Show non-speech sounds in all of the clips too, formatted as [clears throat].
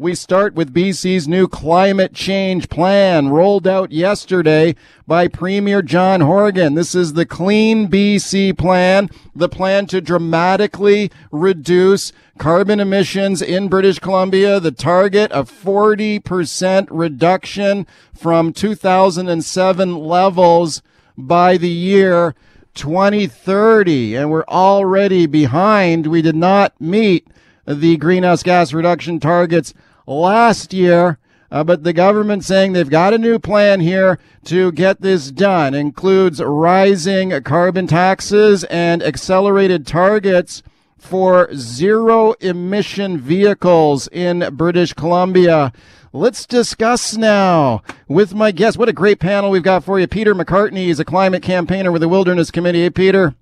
We start with BC's new climate change plan rolled out yesterday by Premier John Horgan. This is the Clean BC plan, the plan to dramatically reduce carbon emissions in British Columbia, the target of 40% reduction from 2007 levels by the year 2030. And we're already behind. We did not meet the greenhouse gas reduction targets last year. Uh, but the government saying they've got a new plan here to get this done includes rising carbon taxes and accelerated targets for zero emission vehicles in British Columbia. Let's discuss now with my guest. What a great panel we've got for you. Peter McCartney is a climate campaigner with the Wilderness Committee. Hey, Peter.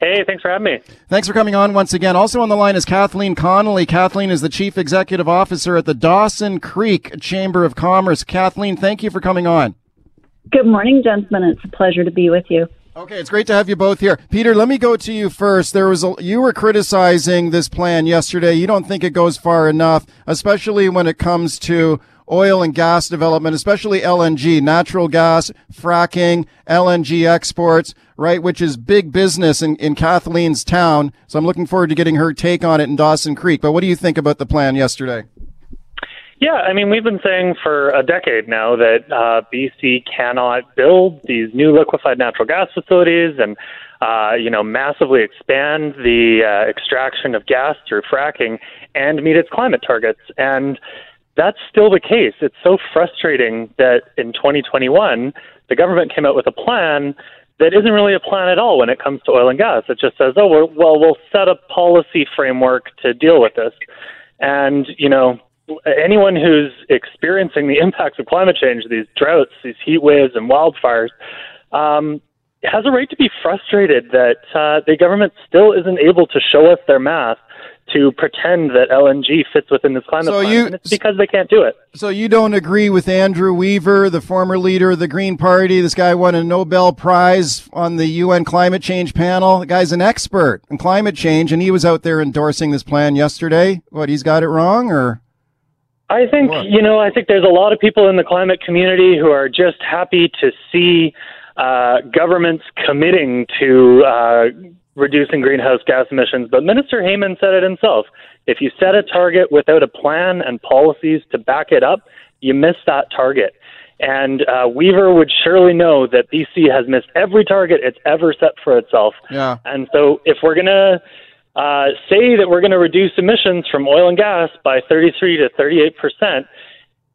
Hey, thanks for having me. Thanks for coming on once again. Also on the line is Kathleen Connolly. Kathleen is the Chief Executive Officer at the Dawson Creek Chamber of Commerce. Kathleen, thank you for coming on. Good morning, gentlemen. It's a pleasure to be with you. Okay, it's great to have you both here. Peter, let me go to you first. There was a, you were criticizing this plan yesterday. You don't think it goes far enough, especially when it comes to oil and gas development, especially LNG, natural gas, fracking, LNG exports, right, which is big business in, in Kathleen's town. So I'm looking forward to getting her take on it in Dawson Creek. But what do you think about the plan yesterday? Yeah, I mean, we've been saying for a decade now that uh, BC cannot build these new liquefied natural gas facilities and, uh, you know, massively expand the uh, extraction of gas through fracking and meet its climate targets. And that's still the case. It's so frustrating that in 2021, the government came out with a plan that isn't really a plan at all when it comes to oil and gas. It just says, oh, well, we'll set a policy framework to deal with this. And, you know, anyone who's experiencing the [laughs] impacts of climate change, these droughts, these heat waves, and wildfires, um, has a right to be frustrated that uh, the government still isn't able to show us their math to pretend that LNG fits within this climate so plan. You, and it's because they can't do it. So you don't agree with Andrew Weaver, the former leader of the Green Party? This guy won a Nobel Prize on the UN climate change panel. The guy's an expert in climate change, and he was out there endorsing this plan yesterday. What, he's got it wrong, or? I think, what? you know, I think there's a lot of people in the climate community who are just happy to see uh, governments committing to uh, reducing greenhouse gas emissions. But Minister Heyman said it himself. If you set a target without a plan and policies to back it up, you miss that target. And uh, Weaver would surely know that BC has missed every target it's ever set for itself. Yeah. And so if we're going to uh, say that we're going to reduce emissions from oil and gas by 33 to 38 percent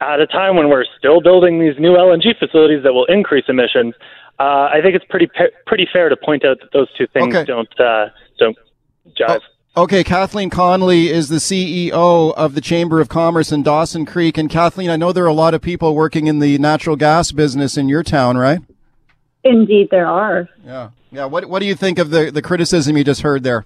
at a time when we're still building these new LNG facilities that will increase emissions, uh, I think it's pretty pretty fair to point out that those two things okay. don't uh, don't jive. Oh, okay, Kathleen Connolly is the CEO of the Chamber of Commerce in Dawson Creek. And Kathleen, I know there are a lot of people working in the natural gas business in your town, right? Indeed, there are. Yeah, yeah. What What do you think of the the criticism you just heard there?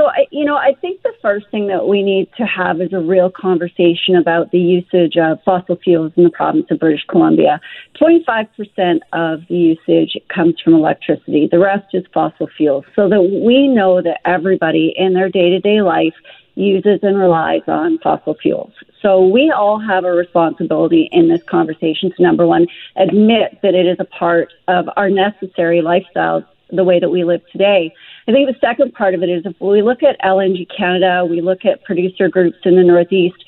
So, I, you know, I think the first thing that we need to have is a real conversation about the usage of fossil fuels in the province of British Columbia. 25% of the usage comes from electricity, the rest is fossil fuels. So that we know that everybody in their day to day life uses and relies on fossil fuels. So we all have a responsibility in this conversation to number one, admit that it is a part of our necessary lifestyles, the way that we live today. I think the second part of it is if we look at LNG Canada, we look at producer groups in the Northeast,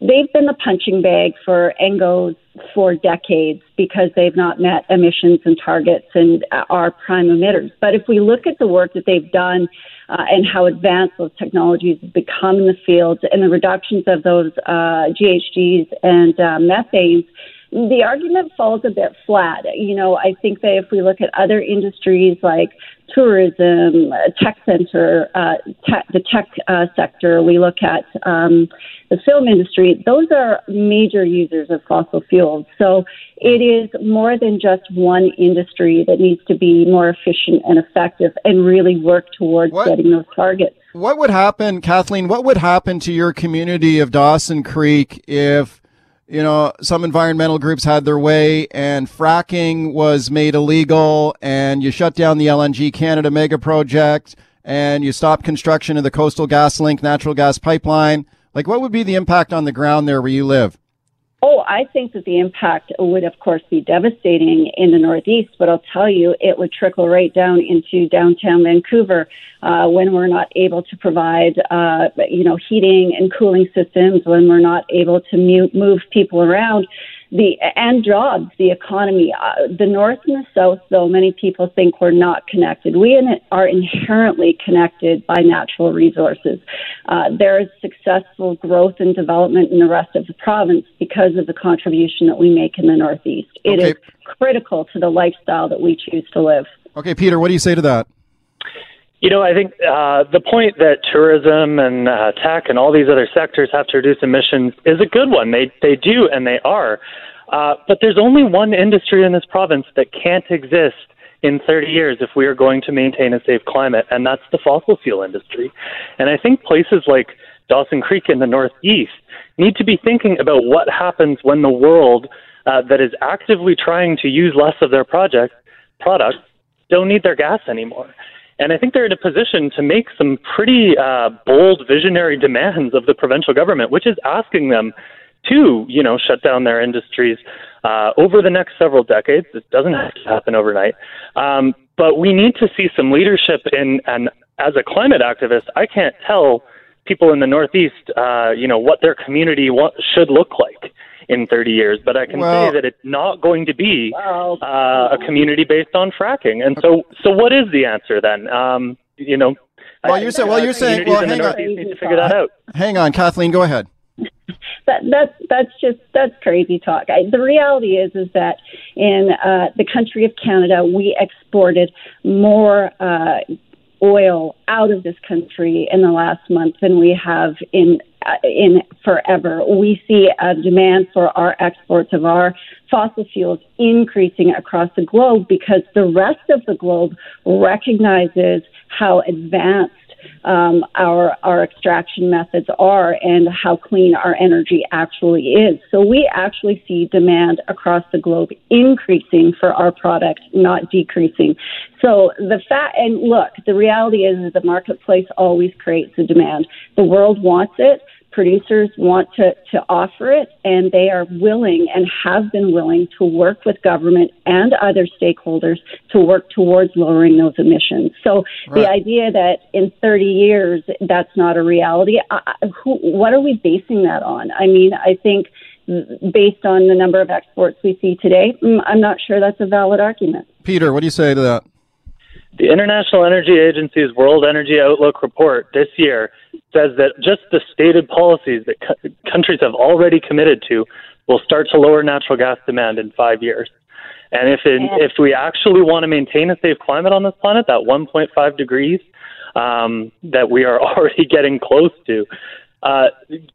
they've been the punching bag for Engos for decades because they've not met emissions and targets and are prime emitters. But if we look at the work that they've done uh, and how advanced those technologies have become in the field and the reductions of those uh, GHGs and uh, methanes, the argument falls a bit flat. You know, I think that if we look at other industries like tourism, tech center, uh, tech, the tech uh, sector, we look at um, the film industry, those are major users of fossil fuels. So it is more than just one industry that needs to be more efficient and effective and really work towards what, getting those targets. What would happen, Kathleen? What would happen to your community of Dawson Creek if you know, some environmental groups had their way and fracking was made illegal and you shut down the LNG Canada mega project and you stopped construction of the Coastal GasLink natural gas pipeline. Like, what would be the impact on the ground there where you live? Oh, I think that the impact would, of course, be devastating in the Northeast, but I'll tell you, it would trickle right down into downtown Vancouver uh, when we're not able to provide, uh, you know, heating and cooling systems, when we're not able to move, move people around the and jobs, the economy. Uh, the North and the South, though many people think we're not connected, we in, are inherently connected by natural resources. Uh, there is successful growth and development in the rest of the province because of the contribution that we make in the Northeast. It okay. is critical to the lifestyle that we choose to live. Okay, Peter, what do you say to that? You know, I think uh, the point that tourism and uh, tech and all these other sectors have to reduce emissions is a good one. They they do and they are. Uh, but there's only one industry in this province that can't exist in 30 years if we are going to maintain a safe climate, and that's the fossil fuel industry. And I think places like Dawson Creek in the Northeast need to be thinking about what happens when the world uh, that is actively trying to use less of their project products don't need their gas anymore. And I think they're in a position to make some pretty uh, bold, visionary demands of the provincial government, which is asking them to, you know, shut down their industries uh, over the next several decades. This doesn't have to happen overnight. Um, but we need to see some leadership in, and as a climate activist, I can't tell people in the Northeast, uh, you know, what their community should look like in 30 years. But I can well, say that it's not going to be uh, a community based on fracking. And so, so what is the answer then? Um, you know, well, you're saying, well, you're saying, well, hang on, need to figure that out. Hang on, Kathleen, go ahead. [laughs] that that's that's just that's crazy talk. I, the reality is is that in uh, the country of Canada, we exported more uh, oil out of this country in the last month than we have in uh, in forever. We see a demand for our exports of our fossil fuels increasing across the globe because the rest of the globe recognizes how advanced um, our our extraction methods are and how clean our energy actually is. So we actually see demand across the globe increasing for our product, not decreasing. So the fact and look, the reality is, is the marketplace always creates the demand. The world wants it producers want to, to offer it, and they are willing and have been willing to work with government and other stakeholders to work towards lowering those emissions. So right. the idea that in 30 years that's not a reality, uh, who, what are we basing that on? I mean, I think based on the number of exports we see today, mm, I'm not sure that's a valid argument. Peter, what do you say to that? The International Energy Agency's World Energy Outlook report this year says that just the stated policies that co- countries have already committed to will start to lower natural gas demand in five years. And if in, if we actually want to maintain a safe climate on this planet, that 1.5 degrees um, that we are [laughs] already getting close to, uh,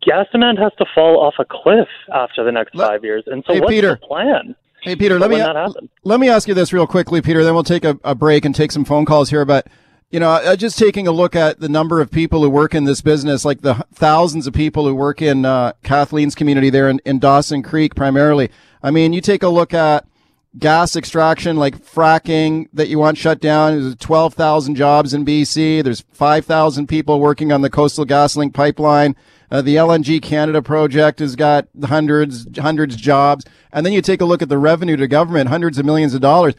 gas demand has to fall off a cliff after the next five years. And so, hey, what's Peter, the plan? Hey, Peter, let me let me ask you this real quickly, Peter. Then we'll take a, a break and take some phone calls here. But you know, uh, just taking a look at the number of people who work in this business, like the thousands of people who work in uh, Kathleen's community there in, in Dawson Creek, primarily. I mean, you take a look at gas extraction, like fracking, that you want shut down. There's 12,000 jobs in BC. There's 5,000 people working on the Coastal GasLink pipeline. Uh, the LNG Canada project has got hundreds, hundreds jobs. And then you take a look at the revenue to government, hundreds of millions of dollars.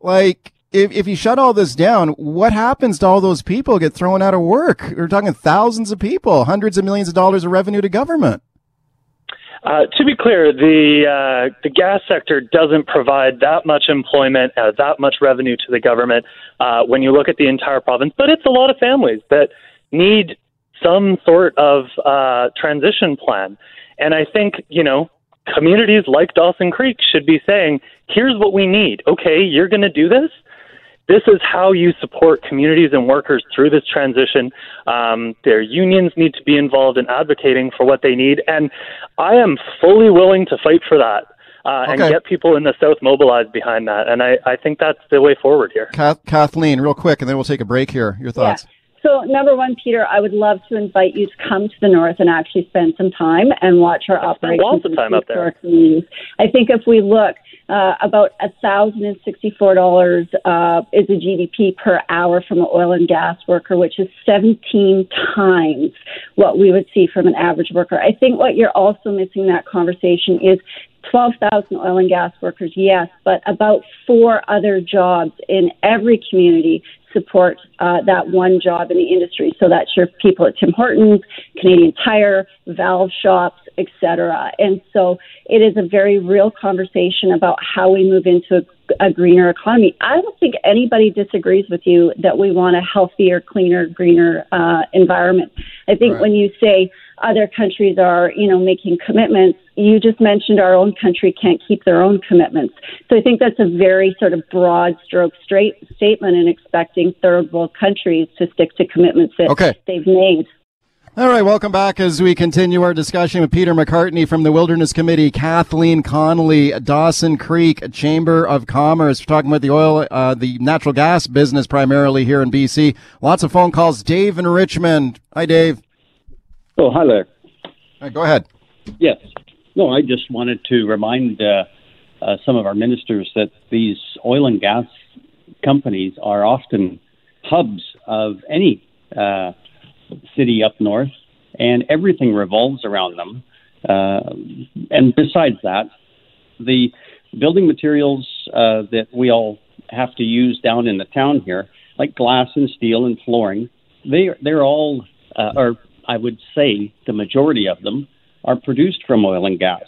Like, if, if you shut all this down, what happens to all those people get thrown out of work? We're talking thousands of people, hundreds of millions of dollars of revenue to government. Uh, to be clear, the uh, the gas sector doesn't provide that much employment, uh, that much revenue to the government uh, when you look at the entire province. But it's a lot of families that need some sort of uh, transition plan. And I think, you know, communities like Dawson Creek should be saying, here's what we need. Okay, you're going to do this. This is how you support communities and workers through this transition. Um, their unions need to be involved in advocating for what they need. And I am fully willing to fight for that. Uh, okay. and get people in the South mobilized behind that. And I, I think that's the way forward here. Kathleen, real quick, and then we'll take a break here. Your thoughts? Yeah. So, number one, Peter, I would love to invite you to come to the north and actually spend some time and watch our operations. Lots of time up there. I think if we look, uh, about $1,064 uh, is a GDP per hour from an oil and gas worker, which is 17 times what we would see from an average worker. I think what you're also missing in that conversation is 12,000 oil and gas workers, yes, but about four other jobs in every community support uh, that one job in the industry. So that's your people at Tim Hortons, Canadian Tire, valve shops, etc. And so it is a very real conversation about how we move into a, a greener economy. I don't think anybody disagrees with you that we want a healthier, cleaner, greener uh, environment. I think right. when you say other countries are, you know, making commitments. You just mentioned our own country can't keep their own commitments. So I think that's a very sort of broad stroke straight statement in expecting third world countries to stick to commitments that okay. they've made. All right, welcome back as we continue our discussion with Peter McCartney from the Wilderness Committee, Kathleen Connolly, Dawson Creek Chamber of Commerce. We're talking about the oil, uh, the natural gas business primarily here in BC. Lots of phone calls. Dave in Richmond. Hi, Dave. Oh, hi there. Right, go ahead. Yes. No, I just wanted to remind uh, uh, some of our ministers that these oil and gas companies are often hubs of any uh, city up north, and everything revolves around them. Uh, and besides that, the building materials uh, that we all have to use down in the town here, like glass and steel and flooring, they they're all uh, are I would say the majority of them are produced from oil and gas.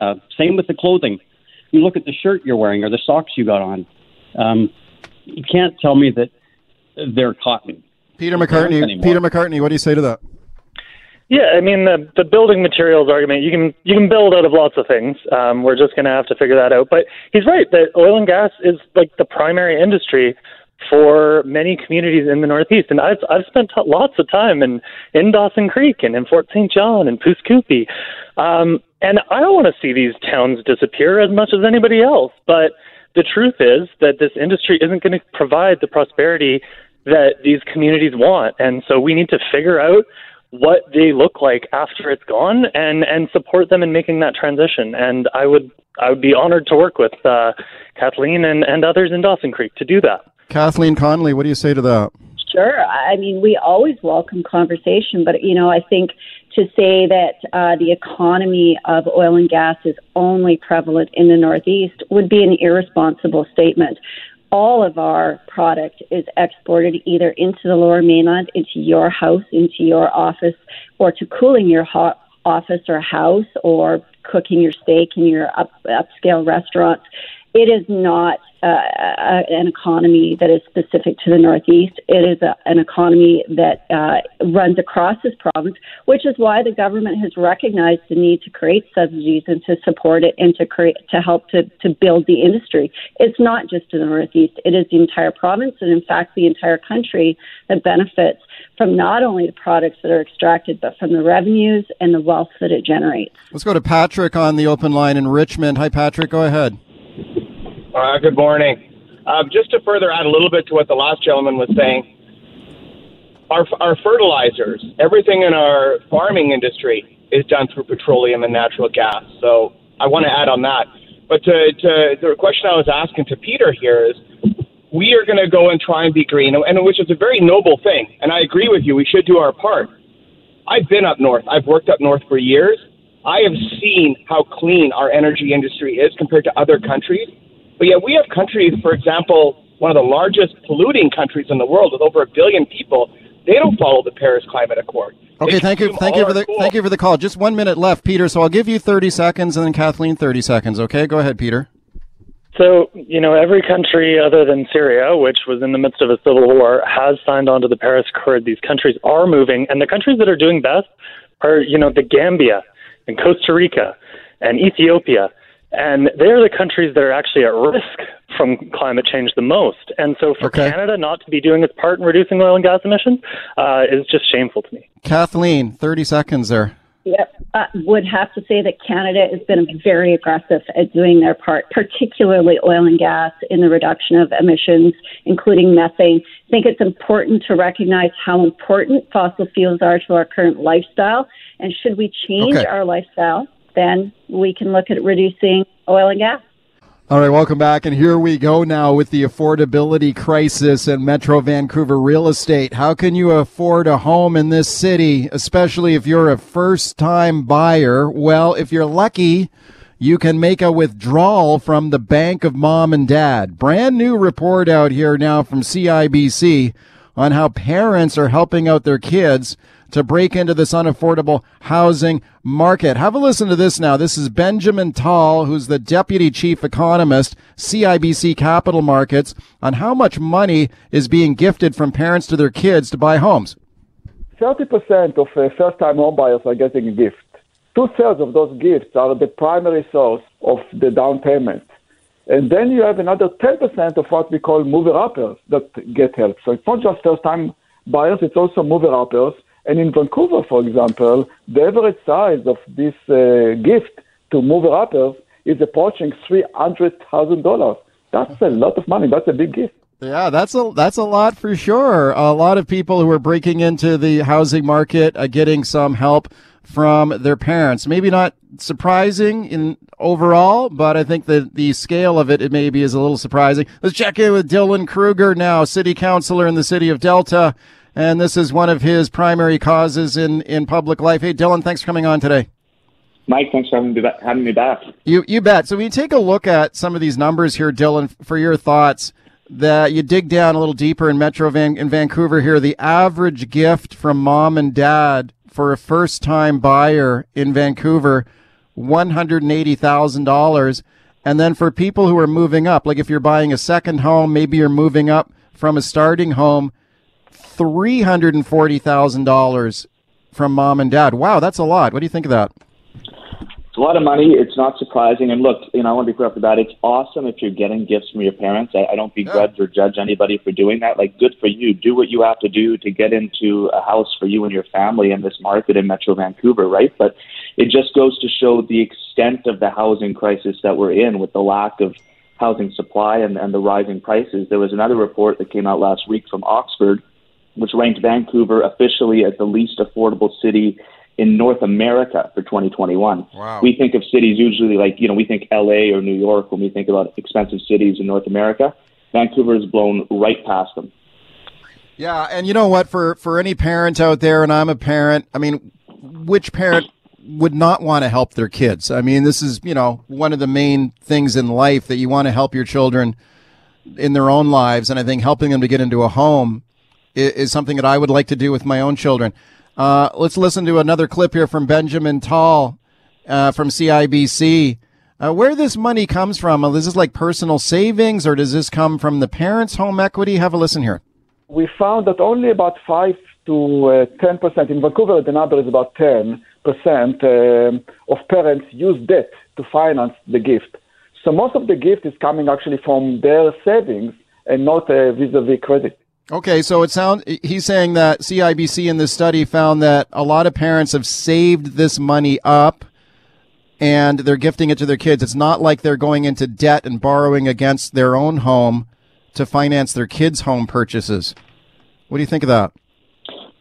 Uh, same with the clothing. You look at the shirt you're wearing or the socks you got on. Um, you can't tell me that they're cotton. Peter McCartney. Peter McCartney, what do you say to that? Yeah, I mean the the building materials argument. You can you can build out of lots of things. Um, we're just going to have to figure that out. But he's right that oil and gas is like the primary industry for many communities in the Northeast. And I've I've spent t- lots of time in in Dawson Creek and in Fort St. John and Coupe. Um, and I don't want to see these towns disappear as much as anybody else. But the truth is that this industry isn't going to provide the prosperity that these communities want. And so we need to figure out what they look like after it's gone and and support them in making that transition. And I would I would be honored to work with uh, Kathleen and, and others in Dawson Creek to do that. Kathleen Connolly, what do you say to that? Sure. I mean, we always welcome conversation, but you know, I think to say that uh, the economy of oil and gas is only prevalent in the Northeast would be an irresponsible statement. All of our product is exported either into the lower mainland, into your house, into your office, or to cooling your hot office or house, or cooking your steak in your up, upscale restaurants. It is not uh, an economy that is specific to the Northeast. It is a, an economy that uh, runs across this province, which is why the government has recognized the need to create subsidies and to support it and to create to help to, to build the industry. It's not just in the Northeast; it is the entire province, and in fact, the entire country that benefits from not only the products that are extracted, but from the revenues and the wealth that it generates. Let's go to Patrick on the open line in Richmond. Hi, Patrick. Go ahead. Uh, good morning. Uh, just to further add a little bit to what the last gentleman was saying, our, our fertilizers, everything in our farming industry is done through petroleum and natural gas. So I want to add on that. But to, to the question I was asking to Peter here is, we are going to go and try and be green, and which is a very noble thing. And I agree with you. We should do our part. I've been up north. I've worked up north for years. I have seen how clean our energy industry is compared to other countries. But yet we have countries, for example, one of the largest polluting countries in the world with over a billion people. They don't follow the Paris Climate Accord. Okay, thank you, thank you for the thank you for the call. Just one minute left, Peter. So I'll give you thirty seconds, and then Kathleen thirty seconds. Okay, go ahead, Peter. So, you know, every country other than Syria, which was in the midst of a civil war, has signed on to the Paris Accord. These countries are moving, and the countries that are doing best are, you know, the Gambia and Costa Rica and Ethiopia and they're the countries that are actually at risk from climate change the most. And so for okay. Canada not to be doing its part in reducing oil and gas emissions uh, is just shameful to me. Kathleen, 30 seconds there. Yep. uh, would have to say that Canada has been very aggressive at doing their part, particularly oil and gas in the reduction of emissions, including methane. I think it's important to recognize how important fossil fuels are to our current lifestyle. And should we change okay. our lifestyle, then we can look at reducing oil and gas. All right, welcome back. And here we go now with the affordability crisis in Metro Vancouver real estate. How can you afford a home in this city, especially if you're a first time buyer? Well, if you're lucky, you can make a withdrawal from the bank of mom and dad. Brand new report out here now from CIBC on how parents are helping out their kids to break into this unaffordable housing market. Have a listen to this now. This is Benjamin Tal, who's the deputy chief economist, CIBC Capital Markets, on how much money is being gifted from parents to their kids to buy homes. 30% of uh, first time home buyers are getting a gift. Two thirds of those gifts are the primary source of the down payment. And then you have another 10% of what we call mover uppers that get help. So it's not just first time buyers, it's also mover uppers and in Vancouver, for example, the average size of this uh, gift to mover uppers is approaching three hundred thousand dollars. That's a lot of money. That's a big gift. Yeah, that's a that's a lot for sure. A lot of people who are breaking into the housing market are getting some help from their parents. Maybe not surprising in overall, but I think that the scale of it, it maybe is a little surprising. Let's check in with Dylan Kruger now, city councilor in the city of Delta and this is one of his primary causes in, in public life. Hey, Dylan, thanks for coming on today. Mike, thanks for having me, back, having me back. You, you bet. So, when you take a look at some of these numbers here, Dylan, for your thoughts, that you dig down a little deeper in Metro Van, in Vancouver here, the average gift from mom and dad for a first time buyer in Vancouver, $180,000. And then for people who are moving up, like if you're buying a second home, maybe you're moving up from a starting home, $340,000 from mom and dad. Wow, that's a lot. What do you think of that? It's a lot of money. It's not surprising. And look, you know, I want to be clear off the bat. It's awesome if you're getting gifts from your parents. I, I don't begrudge yeah. or judge anybody for doing that. Like, good for you. Do what you have to do to get into a house for you and your family in this market in Metro Vancouver, right? But it just goes to show the extent of the housing crisis that we're in with the lack of housing supply and, and the rising prices. There was another report that came out last week from Oxford which ranked Vancouver officially as the least affordable city in North America for 2021. Wow. We think of cities usually like, you know, we think LA or New York when we think about expensive cities in North America. Vancouver has blown right past them. Yeah, and you know what for for any parent out there and I'm a parent, I mean, which parent would not want to help their kids? I mean, this is, you know, one of the main things in life that you want to help your children in their own lives and I think helping them to get into a home is, is something that I would like to do with my own children. Uh, let's listen to another clip here from Benjamin Tal uh, from CIBC. Uh, where this money comes from? Is this like personal savings or does this come from the parents' home equity? Have a listen here. We found that only about 5 to uh, 10%, in Vancouver, the number is about 10% uh, of parents use debt to finance the gift. So most of the gift is coming actually from their savings and not vis a vis credit. Okay, so it sounds he's saying that CIBC in this study found that a lot of parents have saved this money up and they're gifting it to their kids. It's not like they're going into debt and borrowing against their own home to finance their kids' home purchases. What do you think of that?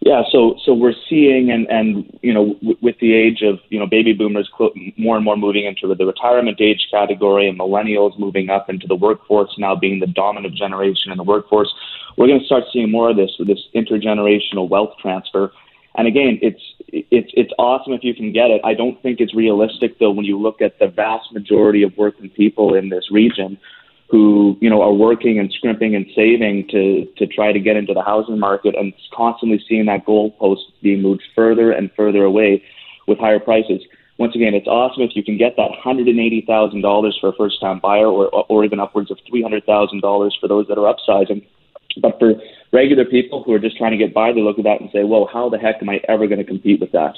Yeah, so so we're seeing, and and you know, w- with the age of you know baby boomers more and more moving into the retirement age category, and millennials moving up into the workforce now being the dominant generation in the workforce, we're going to start seeing more of this with this intergenerational wealth transfer. And again, it's it's it's awesome if you can get it. I don't think it's realistic though when you look at the vast majority of working people in this region who you know are working and scrimping and saving to to try to get into the housing market and constantly seeing that goalpost being moved further and further away with higher prices. Once again, it's awesome if you can get that hundred and eighty thousand dollars for a first time buyer, or or even upwards of three hundred thousand dollars for those that are upsizing. But for regular people who are just trying to get by, they look at that and say, "Well, how the heck am I ever going to compete with that?"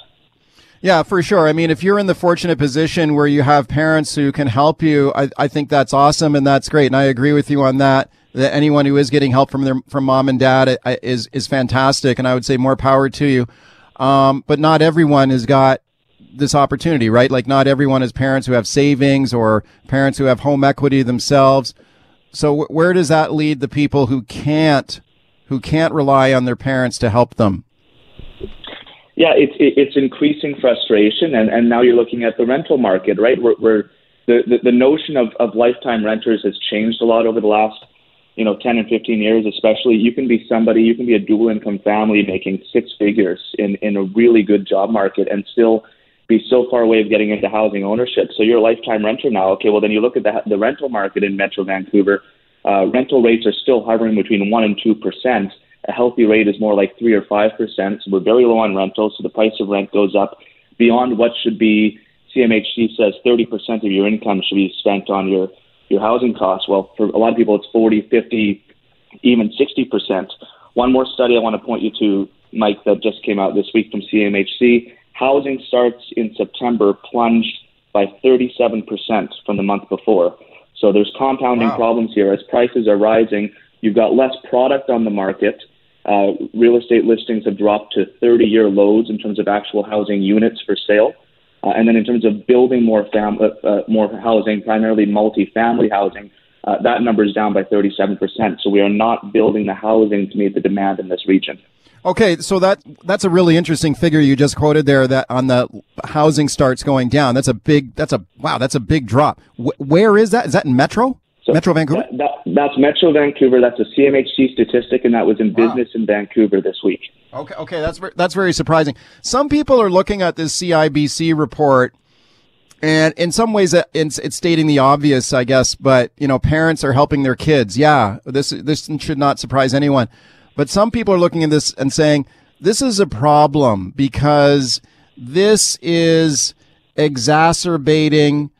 Yeah, for sure. I mean, if you're in the fortunate position where you have parents who can help you, I, I think that's awesome and that's great. And I agree with you on that. That anyone who is getting help from their from mom and dad is is fantastic, and I would say more power to you. Um, but not everyone has got this opportunity, right? Like not everyone has parents who have savings or parents who have home equity themselves. So where does that lead the people who can't who can't rely on their parents to help them? Yeah, it's it's increasing frustration, and, and now you're looking at the rental market, right? Where, where the, the the notion of, of lifetime renters has changed a lot over the last you know 10 and 15 years, especially. You can be somebody, you can be a dual income family making six figures in in a really good job market, and still be so far away of getting into housing ownership. So you're a lifetime renter now. Okay, well then you look at the the rental market in Metro Vancouver. Uh, rental rates are still hovering between one and two percent a healthy rate is more like 3 or 5%. So we're very low on rentals, so the price of rent goes up beyond what should be. CMHC says 30% of your income should be spent on your, your housing costs. Well, for a lot of people, it's 40, 50, even 60%. One more study I want to point you to, Mike, that just came out this week from CMHC. Housing starts in September plunged by 37% from the month before. So there's compounding wow. problems here. As prices are rising, you've got less product on the market. Uh, real estate listings have dropped to 30 year lows in terms of actual housing units for sale. Uh, and then in terms of building more, fam- uh, uh more housing, primarily multi-family housing, uh, that number is down by 37%. So we are not building the housing to meet the demand in this region. Okay, so that that's a really interesting figure you just quoted there. That on the housing starts going down. That's a big. That's a wow. That's a big drop. Wh- where is that? Is that in Metro? So Metro Vancouver? That, that, that's Metro Vancouver. That's a CMHC statistic, and that was in wow. business in Vancouver this week. Okay, okay, that's that's very surprising. Some people are looking at this CIBC report, and in some ways, uh, it's, it's stating the obvious, I guess. But you know, parents are helping their kids. Yeah, this this should not surprise anyone. But some people are looking at this and saying this is a problem because this is exacerbating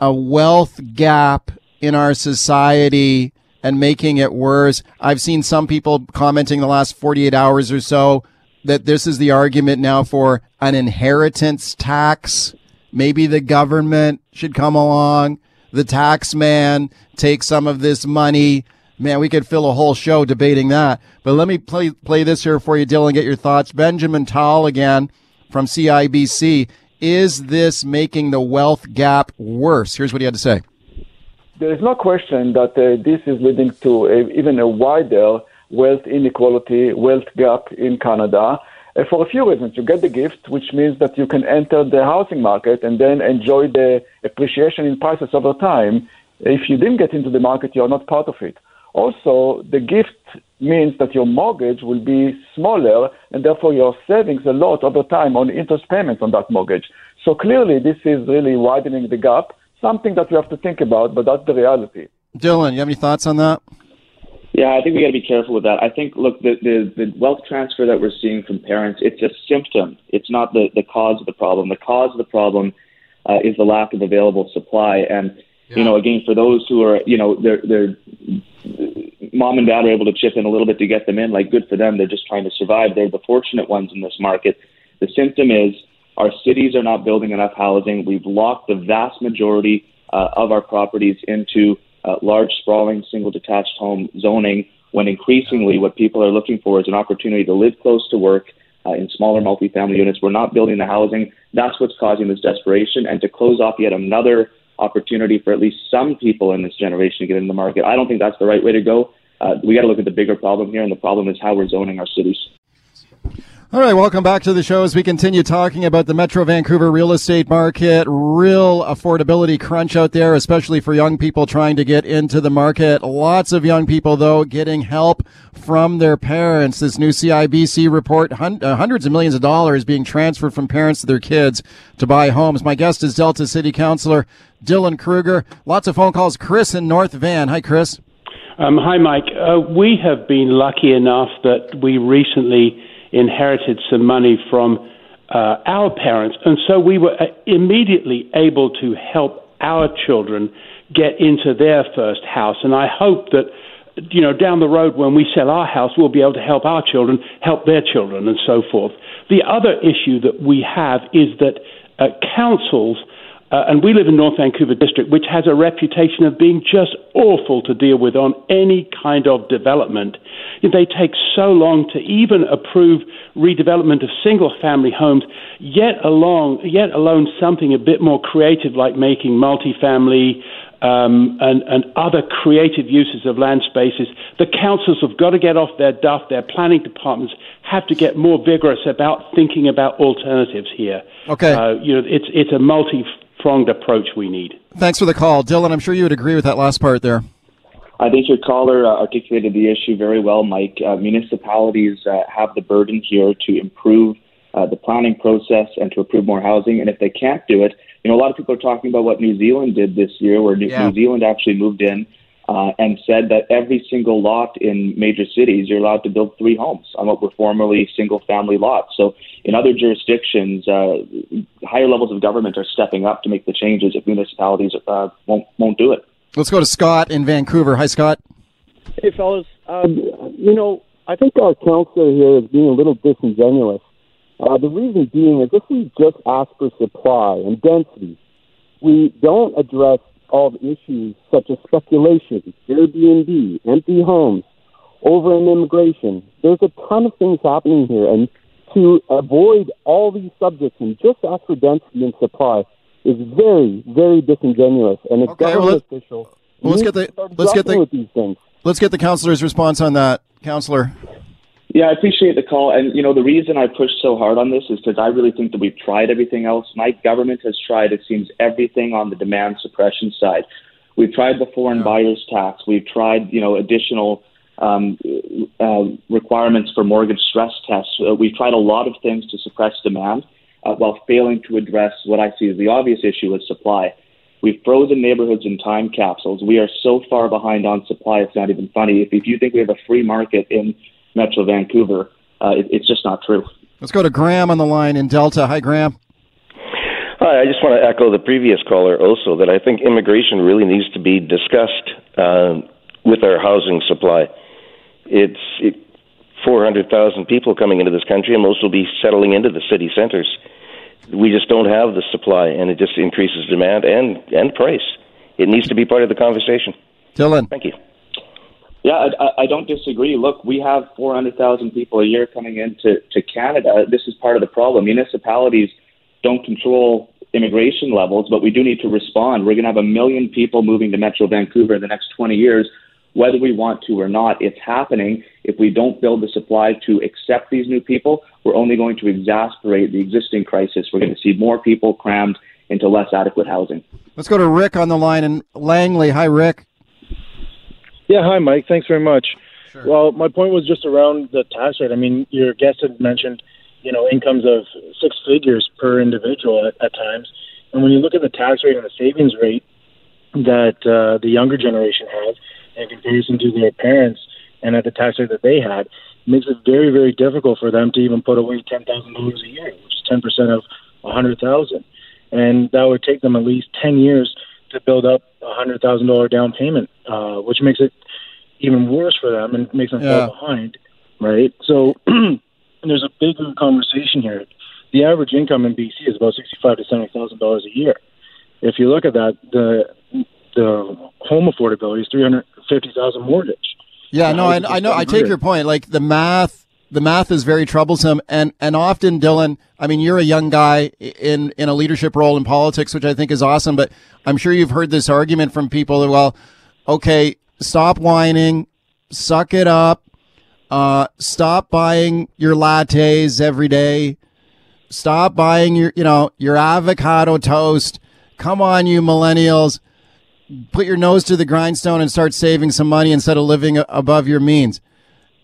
a wealth gap in our society and making it worse. I've seen some people commenting the last 48 hours or so that this is the argument now for an inheritance tax. Maybe the government should come along, the tax man take some of this money. Man, we could fill a whole show debating that. But let me play play this here for you, Dylan. Get your thoughts. Benjamin Tal again from CIBC. Is this making the wealth gap worse? Here's what he had to say there is no question that uh, this is leading to a, even a wider wealth inequality, wealth gap in Canada. Uh, for a few reasons. You get the gift, which means that you can enter the housing market and then enjoy the appreciation in prices over time. If you didn't get into the market, you're not part of it. Also, the gift means that your mortgage will be smaller and therefore your savings a lot over time on interest payments on that mortgage. So clearly, this is really widening the gap something that we have to think about, but that's the reality. Dylan, you have any thoughts on that? Yeah, I think we got to be careful with that. I think, look, the, the, the wealth transfer that we're seeing from parents, it's a symptom. It's not the, the cause of the problem. The cause of the problem uh, is the lack of available supply. And, yeah. you know, again, for those who are, you know, they're, they're, mom and dad are able to chip in a little bit to get them in, like, good for them. They're just trying to survive. They're the fortunate ones in this market. The symptom is our cities are not building enough housing. We've locked the vast majority uh, of our properties into uh, large, sprawling, single detached home zoning, when increasingly what people are looking for is an opportunity to live close to work uh, in smaller multifamily units. We're not building the housing. That's what's causing this desperation. And to close off yet another opportunity for at least some people in this generation to get in the market, I don't think that's the right way to go. Uh, we got to look at the bigger problem here, and the problem is how we're zoning our cities. All right, welcome back to the show as we continue talking about the Metro Vancouver real estate market. Real affordability crunch out there, especially for young people trying to get into the market. Lots of young people, though, getting help from their parents. This new CIBC report, uh, hundreds of millions of dollars being transferred from parents to their kids to buy homes. My guest is Delta City Councilor Dylan Kruger. Lots of phone calls. Chris in North Van. Hi, Chris. Um, hi, Mike. Uh, we have been lucky enough that we recently inherited some money from uh, our parents, and so we were uh, immediately able to help our children get into their first house. And I hope that you know down the road when we sell our house, we'll be able to help our children help their children, and so forth. The other issue that we have is that uh, councils uh, and we live in North Vancouver District, which has a reputation of being just awful to deal with on any kind of development. They take so long to even approve redevelopment of single-family homes, yet alone, yet alone something a bit more creative, like making multifamily um, and, and other creative uses of land spaces. The councils have got to get off their duff. Their planning departments have to get more vigorous about thinking about alternatives here. Okay. Uh, you know, it's it's a multi pronged approach we need. Thanks for the call, Dylan. I'm sure you would agree with that last part there. I think your caller uh, articulated the issue very well, Mike. Uh, municipalities uh, have the burden here to improve uh, the planning process and to approve more housing. And if they can't do it, you know, a lot of people are talking about what New Zealand did this year, where New, Yeah. New Zealand actually moved in uh, and said that every single lot in major cities, you're allowed to build three homes on what were formerly single family lots. So in other jurisdictions, uh, higher levels of government are stepping up to make the changes if municipalities uh, won't, won't do it. Let's go to Scott in Vancouver. Hi, Scott. Hey, fellas. Um, you know, I think our counselor here is being a little disingenuous. Uh, the reason being is if we just ask for supply and density, we don't address all the issues such as speculation, Airbnb, empty homes, over in immigration. There's a ton of things happening here, and to avoid all these subjects and just ask for density and supply is very, very disingenuous. And a Okay, well, government let- official well, let's get the- let's get the- with these things. Let's get the counselor's response on that. Counselor. Yeah, I appreciate the call. And, you know, the reason I push so hard on this is because I really think that we've tried everything else. My government has tried, it seems, everything on the demand suppression side. We've tried the foreign buyers tax. We've tried, you know, additional um, uh, requirements for mortgage stress tests. Uh, we've tried a lot of things to suppress demand uh, while failing to address what I see as the obvious issue with supply. We've frozen neighborhoods in time capsules. We are so far behind on supply, it's not even funny. If, if you think we have a free market in Metro Vancouver, uh, it, it's just not true. Let's go to Graham on the line in Delta. Hi, Graham. Hi, I just want to echo the previous caller also that I think immigration really needs to be discussed uh, with our housing supply. It's it, 400,000 people coming into this country, and most will be settling into the city centers. We just don't have the supply, and it just increases demand and, and price. It needs to be part of the conversation. Dylan. Thank you. Yeah, I, I- don't disagree. Look, we have 400,000 people a year coming into to Canada. This is part of the problem. Municipalities don't control immigration levels, but we do need to respond. We're going to have a million people moving to Metro Vancouver in the next 20 years, whether we want to or not. It's happening. If we don't build the supply to accept these new people, we're only going to exasperate the existing crisis. We're going to see more people crammed into less adequate housing. Let's go to Rick on the line in Langley. Hi, Rick. Yeah, hi, Mike. Thanks very much. Well, my point was just around the tax rate. I mean, your guest had mentioned, you know, incomes of six figures per individual at, at times. And when you look at the tax rate and the savings rate that uh, the younger generation has in comparison to their parents and at the tax rate that they had, it makes it very, very difficult for them to even put away $10,000 a year, which is 10% of a 100000 And that would take them at least 10 years to build up a hundred thousand dollar down payment, uh, which makes it even worse for them and makes them Yeah. fall behind, right? So [clears throat] there's a bigger conversation here. The average income in BC is about sixty-five to seventy thousand dollars a year. If you look at that, the the home affordability is three hundred fifty thousand mortgage. Yeah, no, I, I know. I take your point. Like the math, the math is very troublesome, and and often, Dylan. I mean, you're a young guy in in a leadership role in politics, which I think is awesome. But I'm sure you've heard this argument from people that, well, okay, stop whining, suck it up, uh, stop buying your lattes every day, stop buying your, you know, your avocado toast. Come on, you millennials put your nose to the grindstone and start saving some money instead of living above your means.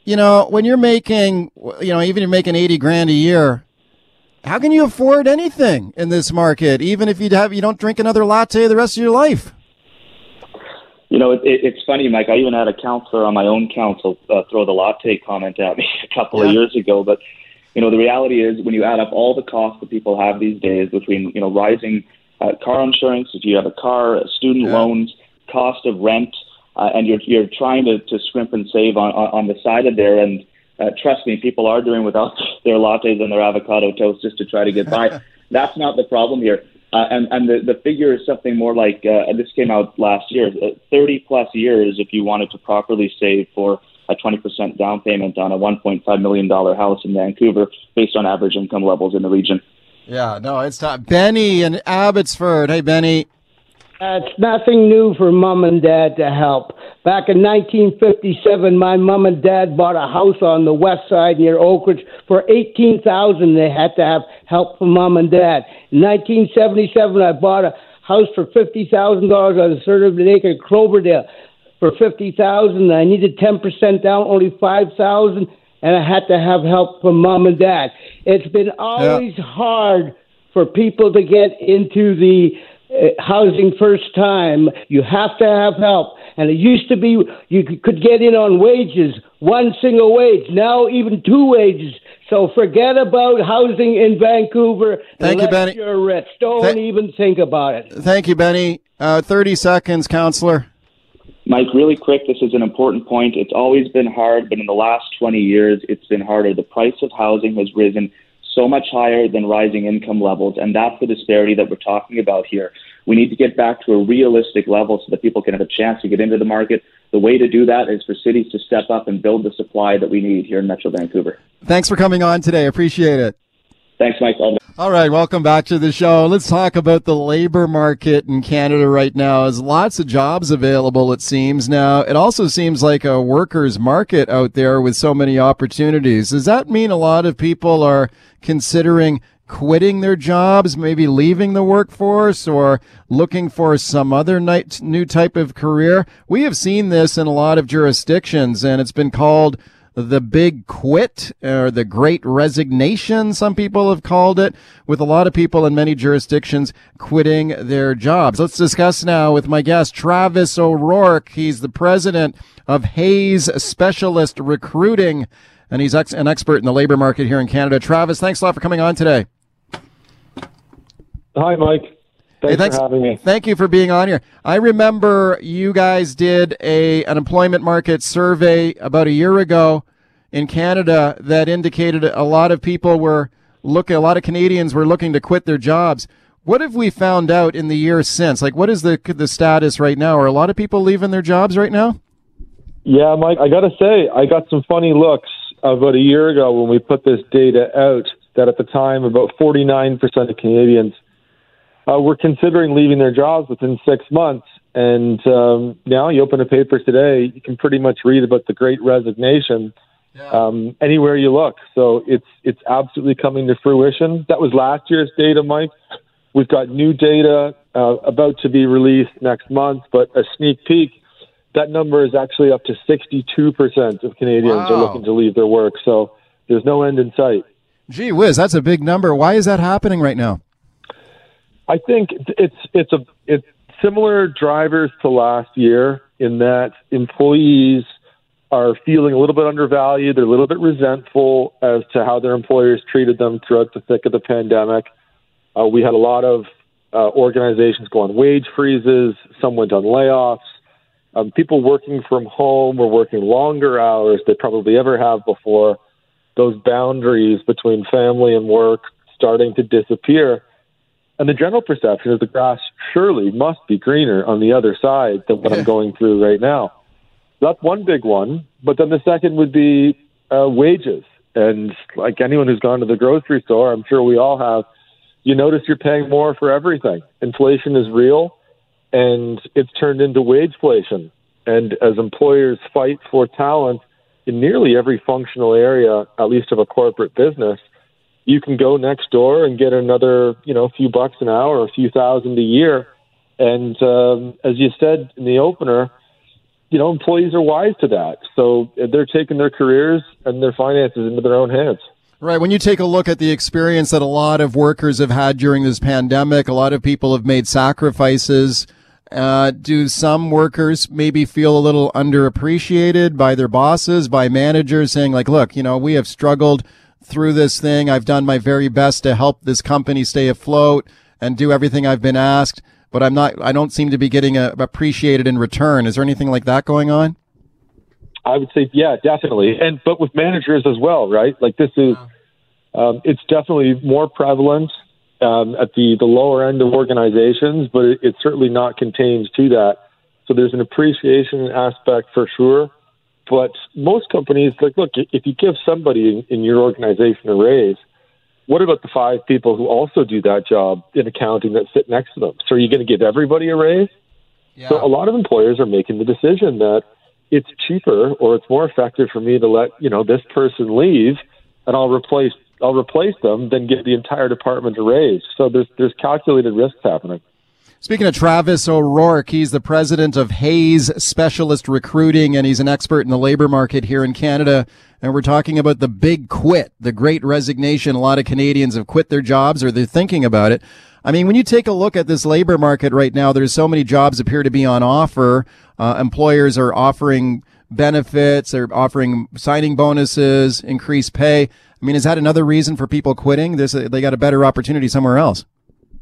You know, when you're making, you know, even you're making 80 grand a year, how can you afford anything in this market, even if you have, you don't drink another latte the rest of your life? You know, it, it, it's funny, Mike. I even had a counselor on my own council uh, throw the latte comment at me [laughs] a couple of years ago. But you know, the reality is, when you add up all the costs that people have these days, between you know rising uh, car insurance, if you have a car, student loans, cost of rent, uh, and you're you're trying to, to scrimp and save on, on on the side of there, and uh, trust me, people are doing without [laughs] their lattes and their avocado toast just to try to get by. [laughs] That's not the problem here. Uh, and and the, the figure is something more like uh, this came out last year, uh, 30 plus years if you wanted to properly save for a 20% down payment on a 1.5 million dollar house in Vancouver, based on average income levels in the region. Yeah, no, it's not. Benny in Abbotsford. Hey, Benny. Uh, it's nothing new for mom and dad to help. Back in 1957, my mom and dad bought a house on the west side near Oakridge for 18000 They had to have help from mom and dad. In 1977, I bought a house for $50,000 on a certain acre in Cloverdale for 50000 I needed 10% down, only 5000 and I had to have help from mom and dad. It's been always yeah. hard for people to get into the housing first time. You have to have help. And it used to be you could get in on wages, one single wage, now even two wages. So forget about housing in Vancouver. Thank you, Benny. You're rich. Don't Th- even think about it. Thank you, Benny. Uh, 30 seconds, counselor. Mike, really quick, this is an important point. It's always been hard, but in the last 20 years, it's been harder. The price of housing has risen so much higher than rising income levels, and that's the disparity that we're talking about here. We need to get back to a realistic level so that people can have a chance to get into the market. The way to do that is for cities to step up and build the supply that we need here in Metro Vancouver. Thanks for coming on today. Appreciate it. Thanks, Mike. All right, welcome back to the show. Let's talk about the labor market in Canada right now. There's lots of jobs available, it seems. Now, it also seems like a workers' market out there with so many opportunities. Does that mean a lot of people are considering quitting their jobs, maybe leaving the workforce or looking for some other new type of career? We have seen this in a lot of jurisdictions and it's been called the big quit or the great resignation, some people have called it, with a lot of people in many jurisdictions quitting their jobs. Let's discuss now with my guest, Travis O'Rourke. He's the president of Hays Specialist Recruiting, and he's ex- an expert in the labor market here in Canada. Travis, thanks a lot for coming on today. Hi, Mike. Thanks, hey, thanks for having me. Thank you for being on here. I remember you guys did a an employment market survey about a year ago in Canada that indicated a lot of people were looking, a lot of Canadians were looking to quit their jobs. What have we found out in the years since? Like, what is the the status right now? Are a lot of people leaving their jobs right now? Yeah, Mike, I got to say, I got some funny looks about a year ago when we put this data out. That at the time, about 49% of Canadians uh, were considering leaving their jobs within six months. And um, now you open a paper today, you can pretty much read about the great resignation yeah. um, anywhere you look. So it's, it's absolutely coming to fruition. That was last year's data, Mike. We've got new data uh, about to be released next month, but a sneak peek, that number is actually up to 62% of Canadians wow. are looking to leave their work. So there's no end in sight. Gee whiz, that's a big number. Why is that happening right now? I think it's it's a it's similar drivers to last year in that employees are feeling a little bit undervalued. They're a little bit resentful as to how their employers treated them throughout the thick of the pandemic. Uh, we had a lot of uh, organizations go on wage freezes. Some went on layoffs. Um, people working from home were working longer hours they probably ever have before. Those boundaries between family and work starting to disappear. And the general perception is the grass surely must be greener on the other side than what I'm going through right now. That's one big one. But then the second would be uh, wages. And like anyone who's gone to the grocery store, I'm sure we all have, you notice you're paying more for everything. Inflation is real and it's turned into wage inflation. And as employers fight for talent in nearly every functional area, at least of a corporate business, you can go next door and get another, you know, few bucks an hour, a few thousand a year. And um, as you said in the opener, you know, employees are wise to that. So they're taking their careers and their finances into their own hands. Right. When you take a look at the experience that a lot of workers have had during this pandemic, a lot of people have made sacrifices. Uh, do some workers maybe feel a little underappreciated by their bosses, by managers saying like, look, you know, we have struggled through this thing. I've done my very best to help this company stay afloat and do everything I've been asked, but I'm not, I don't seem to be getting a, appreciated in return. Is there anything like that going on? I would say, yeah, definitely. And, but with managers as well, right? Like this is, um, it's definitely more prevalent um, at the, the lower end of organizations, but it, it's certainly not contained to that. So there's an appreciation aspect for sure. But most companies, like, look, if you give somebody in, in your organization a raise, what about the five people who also do that job in accounting that sit next to them? So are you going to give everybody a raise? Yeah. So a lot of employers are making the decision that it's cheaper or it's more effective for me to let you know this person leave, and I'll replace I'll replace them than give the entire department a raise. So there's there's calculated risks happening. Speaking of Travis O'Rourke, he's the president of Hays Specialist Recruiting, and he's an expert in the labor market here in Canada. And we're talking about the big quit, the great resignation. A lot of Canadians have quit their jobs or they're thinking about it. I mean, when you take a look at this labor market right now, there's so many jobs appear to be on offer. Uh, employers are offering benefits, they're offering signing bonuses, increased pay. I mean, is that another reason for people quitting? A, they got a better opportunity somewhere else.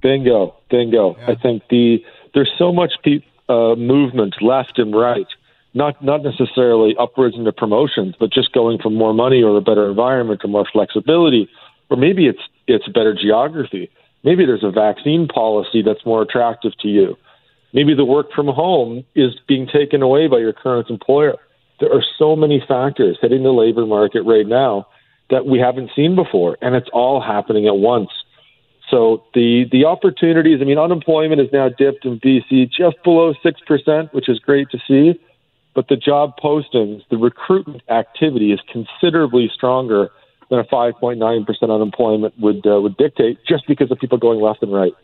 Bingo, bingo. Yeah. I think the there's so much pe- uh, movement left and right, not not necessarily upwards into promotions, but just going for more money or a better environment or more flexibility, or maybe it's it's better geography. Maybe there's a vaccine policy that's more attractive to you. Maybe the work from home is being taken away by your current employer. There are so many factors hitting the labor market right now that we haven't seen before, and it's all happening at once. So the the opportunities, I mean, unemployment is now dipped in BC just below six percent, which is great to see. But the job postings, the recruitment activity is considerably stronger than a 5.9% unemployment would uh, would dictate, just because of people going left and right.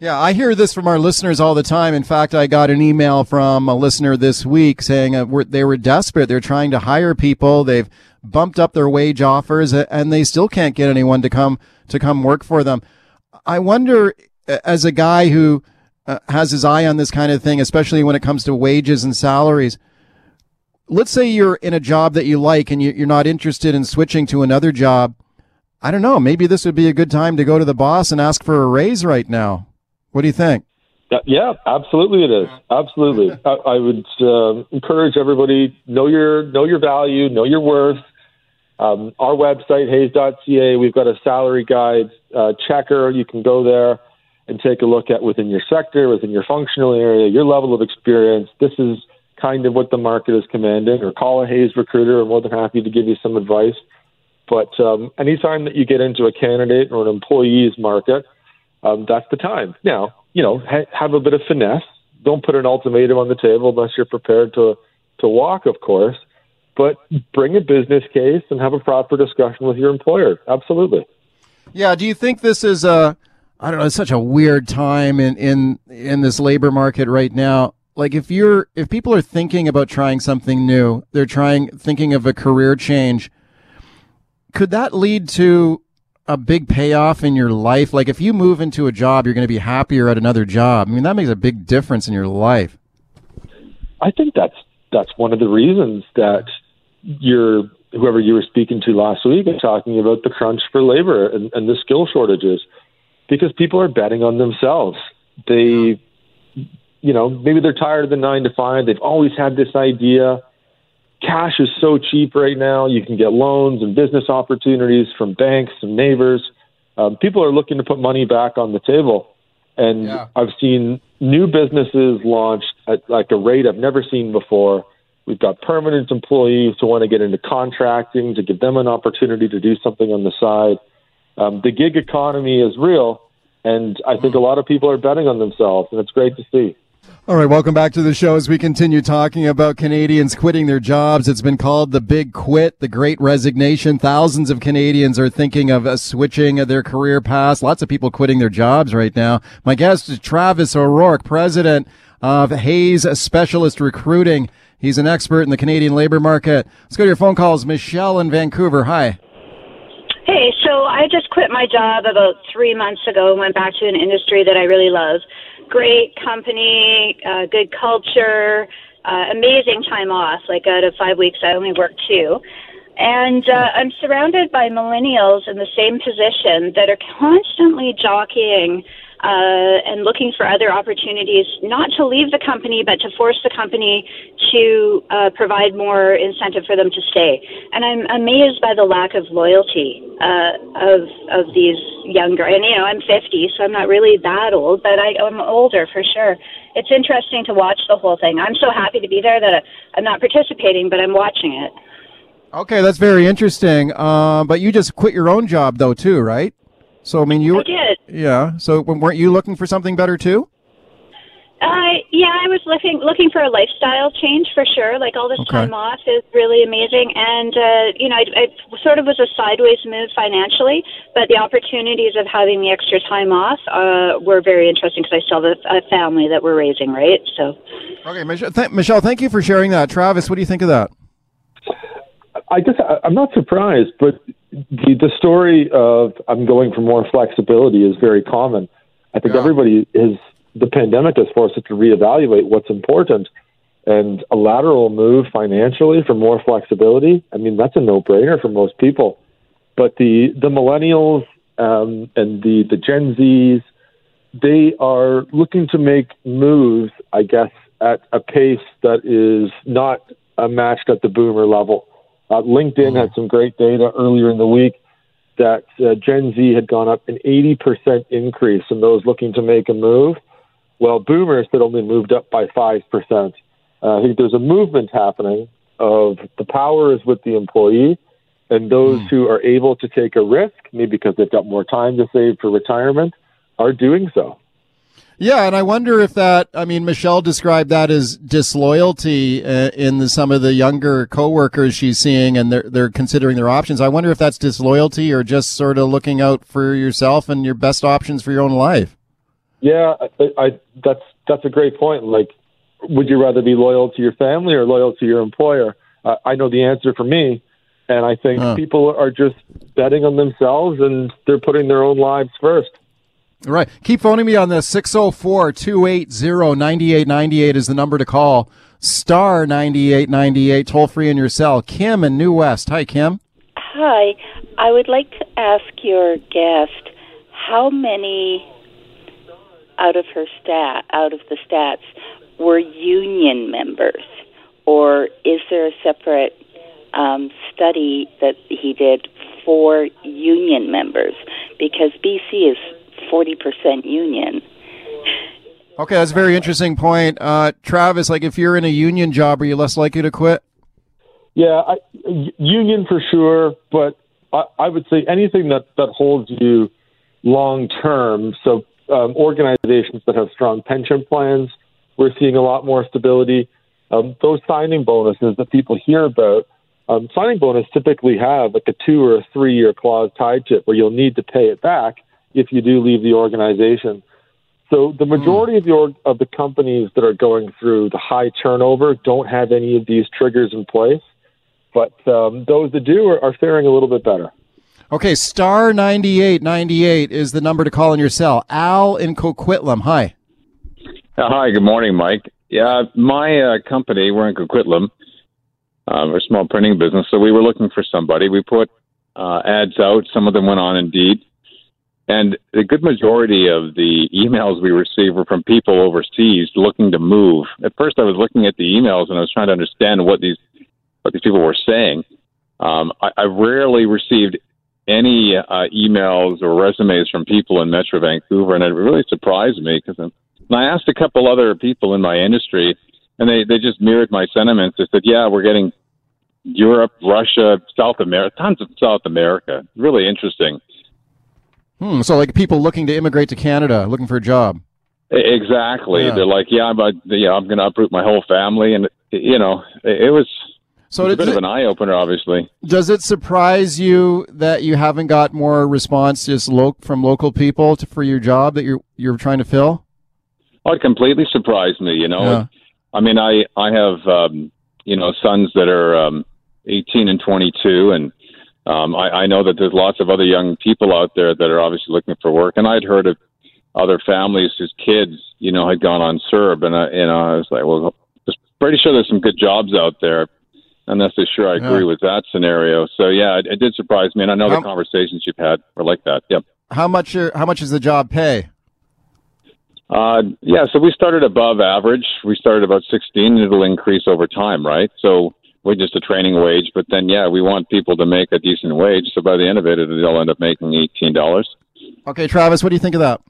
Yeah, I hear this from our listeners all the time. In fact, I got an email from a listener this week saying uh, they were desperate. They're trying to hire people. They've bumped up their wage offers, and they still can't get anyone to come to come work for them. I wonder, as a guy who uh, has his eye on this kind of thing, especially when it comes to wages and salaries. Let's say you're in a job that you like and you're not interested in switching to another job. I don't know. Maybe this would be a good time to go to the boss and ask for a raise right now. What do you think? Yeah, absolutely, it is. Absolutely, I, I would uh, encourage everybody know your know your value, know your worth. Um, our website, hays.ca, we've got a salary guide uh, checker. You can go there and take a look at within your sector, within your functional area, your level of experience. This is kind of what the market is commanding, or call a Hays recruiter. I'm more than happy to give you some advice. But um, anytime that you get into a candidate or an employee's market, um, that's the time. Now, you know, ha- have a bit of finesse. Don't put an ultimatum on the table unless you're prepared to to walk, of course but bring a business case and have a proper discussion with your employer. Absolutely. Yeah. Do you think this is a, I don't know, it's such a weird time in, in, in this labor market right now. Like if you're, if people are thinking about trying something new, they're trying, thinking of a career change, could that lead to a big payoff in your life? Like if you move into a job, you're going to be happier at another job. I mean, that makes a big difference in your life. I think that's that's one of the reasons that you're whoever you were speaking to last week and talking about the crunch for labor and, and the skill shortages because people are betting on themselves. They, you know, maybe they're tired of the nine to five. They've always had this idea. Cash is so cheap right now. You can get loans and business opportunities from banks and neighbors. Um, people are looking to put money back on the table. And yeah. I've seen new businesses launched at like a rate I've never seen before We've got permanent employees who want to get into contracting to give them an opportunity to do something on the side. Um, the gig economy is real, and I think a lot of people are betting on themselves, and it's great to see. All right, welcome back to the show as we continue talking about Canadians quitting their jobs. It's been called the big quit, the great resignation. Thousands of Canadians are thinking of uh, switching their career paths. Lots of people quitting their jobs right now. My guest is Travis O'Rourke, president of Hays Specialist Recruiting. He's an expert in the Canadian labor market. Let's go to your phone calls. Michelle in Vancouver. Hi. Hey, so I just quit my job about three months ago and went back to an industry that I really love. Great company, uh, good culture, uh, amazing time off. Like out of five weeks, I only worked two. And uh, I'm surrounded by millennials in the same position that are constantly jockeying uh, and looking for other opportunities, not to leave the company, but to force the company to uh, provide more incentive for them to stay. And I'm amazed by the lack of loyalty uh, of of these younger. And you know, I'm 50, so I'm not really that old, but I, I'm older for sure. It's interesting to watch the whole thing. I'm so happy to be there that I'm not participating, but I'm watching it. Okay, that's very interesting. Uh, but you just quit your own job though, too, right? So I mean, you I did. Yeah. So weren't you looking for something better too? Uh, yeah, I was looking looking for a lifestyle change for sure. Like all this Okay. time off is really amazing, and uh, you know, I, I sort of was a sideways move financially, but the opportunities of having the extra time off uh, were very interesting because I still have a, a family that we're raising, right? So, Okay, Michelle. Th- Michelle, thank you for sharing that. Travis, what do you think of that? I just I- I'm not surprised, but the the story of I'm going for more flexibility is very common. I think everybody is the pandemic has forced us to reevaluate what's important, and a lateral move financially for more flexibility. I mean, that's a no brainer for most people. But the the millennials um, and the the Gen Zs, they are looking to make moves, I guess, at a pace that is not matched at the boomer level. Uh, LinkedIn had some great data earlier in the week that uh, Gen Z had gone up an 80% increase in those looking to make a move. Well, boomers had only moved up by 5%. Uh, I think there's a movement happening of the power is with the employee, and those who are able to take a risk, maybe because they've got more time to save for retirement, are doing so. Yeah, and I wonder if that. I mean, Michelle described that as disloyalty uh, in the, some of the younger coworkers she's seeing, and they're they're considering their options. I wonder if that's disloyalty or just sort of looking out for yourself and your best options for your own life. Yeah, I, I, that's that's a great point. Like, would you rather be loyal to your family or loyal to your employer? Uh, I know the answer for me, and I think Huh. people are just betting on themselves and they're putting their own lives first. Right. Keep phoning me on the 604 280 9898 is the number to call. Star 9898, toll free in your cell. Kim in New West. Hi, Kim. Hi, I would like to ask your guest how many out of her stat out of the stats were union members, or is there a separate um, study that he did for union members? Because BC is forty percent union. Okay, that's a very interesting point. Uh, Travis, like if you're in a union job, are you less likely to quit? Yeah, I, union for sure, but I, I would say anything that that holds you long term. So um, organizations that have strong pension plans, we're seeing a lot more stability. Um, those signing bonuses that people hear about, um, signing bonus typically have like a two or a three year clause tied to it, where you'll need to pay it back if you do leave the organization. So the majority of the org- of the companies that are going through the high turnover don't have any of these triggers in place, but um, those that do are, are faring a little bit better. Okay, star 9898 is the number to call in your cell. Al in Coquitlam. Hi. Uh, Hi, good morning, Mike. Yeah, my uh, company, we're in Coquitlam. Uh, we're a small printing business, so we were looking for somebody. We put uh, ads out. Some of them went on Indeed. And the good majority of the emails we received were from people overseas looking to move. At first, I was looking at the emails and I was trying to understand what these what these people were saying. Um, I, I rarely received any uh, emails or resumes from people in Metro Vancouver, and it really surprised me because I asked a couple other people in my industry, and they they just mirrored my sentiments. They said, "Yeah, we're getting Europe, Russia, South America, tons of South America. Really interesting." Hmm, so like people looking to immigrate to Canada, looking for a job. Exactly. Yeah. They're like, "Yeah, I'm yeah, I'm going to uproot my whole family," and you know, it, it was. So it was a bit of an eye opener, obviously. Does it surprise you that you haven't got more response just lo- from local people to, for your job that you're you're trying to fill? Oh, it completely surprised me. You know, Yeah. I mean, I I have um, you know sons that are um, 18 and 22, and um, I, I know that there's lots of other young people out there that are obviously looking for work. And I'd heard of other families whose kids, you know, had gone on CERB, and I, you know, I was like, well, just pretty sure there's some good jobs out there. I'm not so sure I agree Yeah. with that scenario. So yeah, it, it did surprise me, and I know How- the conversations you've had were like that. Yep. How much are, how much does the job pay? Uh, yeah, so we started above average. We started about 16. and It'll increase over time, right? So we're just a training wage, but then yeah, we want people to make a decent wage. So by the end of it, they'll end up making eighteen dollars. Okay, Travis, what do you think of that?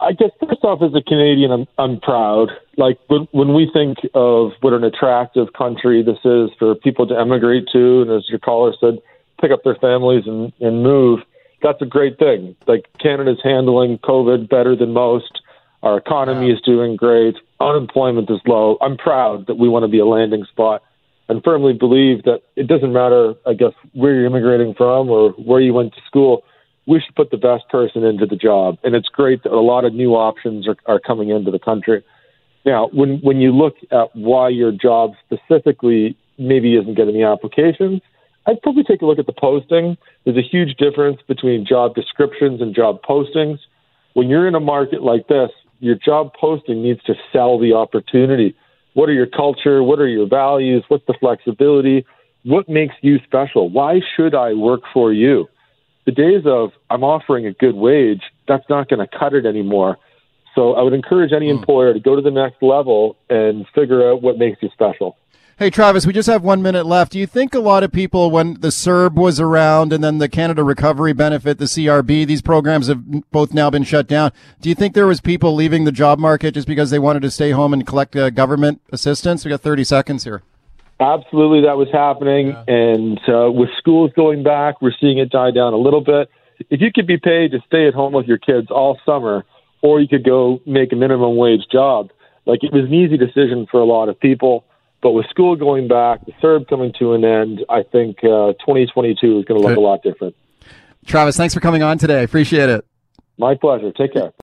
I guess first off, as a Canadian, I'm I'm proud. Like when when we think of what an attractive country this is for people to emigrate to, and as your caller said, pick up their families and and move. That's a great thing. Like Canada's handling COVID better than most. Our economy is doing great. Unemployment is low. I'm proud that we want to be a landing spot and firmly believe that it doesn't matter, I guess, where you're immigrating from or where you went to school. We should put the best person into the job. And it's great that a lot of new options are, are coming into the country. Now, when, when you look at why your job specifically maybe isn't getting the applications, I'd probably take a look at the posting. There's a huge difference between job descriptions and job postings. When you're in a market like this, your job posting needs to sell the opportunity. What are your culture? What are your values? What's the flexibility? What makes you special? Why should I work for you? The days of I'm offering a good wage, that's not going to cut it anymore. So I would encourage any hmm. employer to go to the next level and figure out what makes you special. Hey, Travis, we just have one minute left. Do you think a lot of people, when the CERB was around and then the Canada Recovery Benefit, the CRB, these programs have both now been shut down. Do you think there was people leaving the job market just because they wanted to stay home and collect uh, government assistance? We got 30 seconds here. Absolutely, that was happening. Yeah. And uh, with schools going back, we're seeing it die down a little bit. If you could be paid to stay at home with your kids all summer, or you could go make a minimum wage job, like it was an easy decision for a lot of people but with school going back, the CERB coming to an end, I think uh, 2022 is going to look a lot different. Travis, thanks for coming on today. Appreciate it. My pleasure. Take care.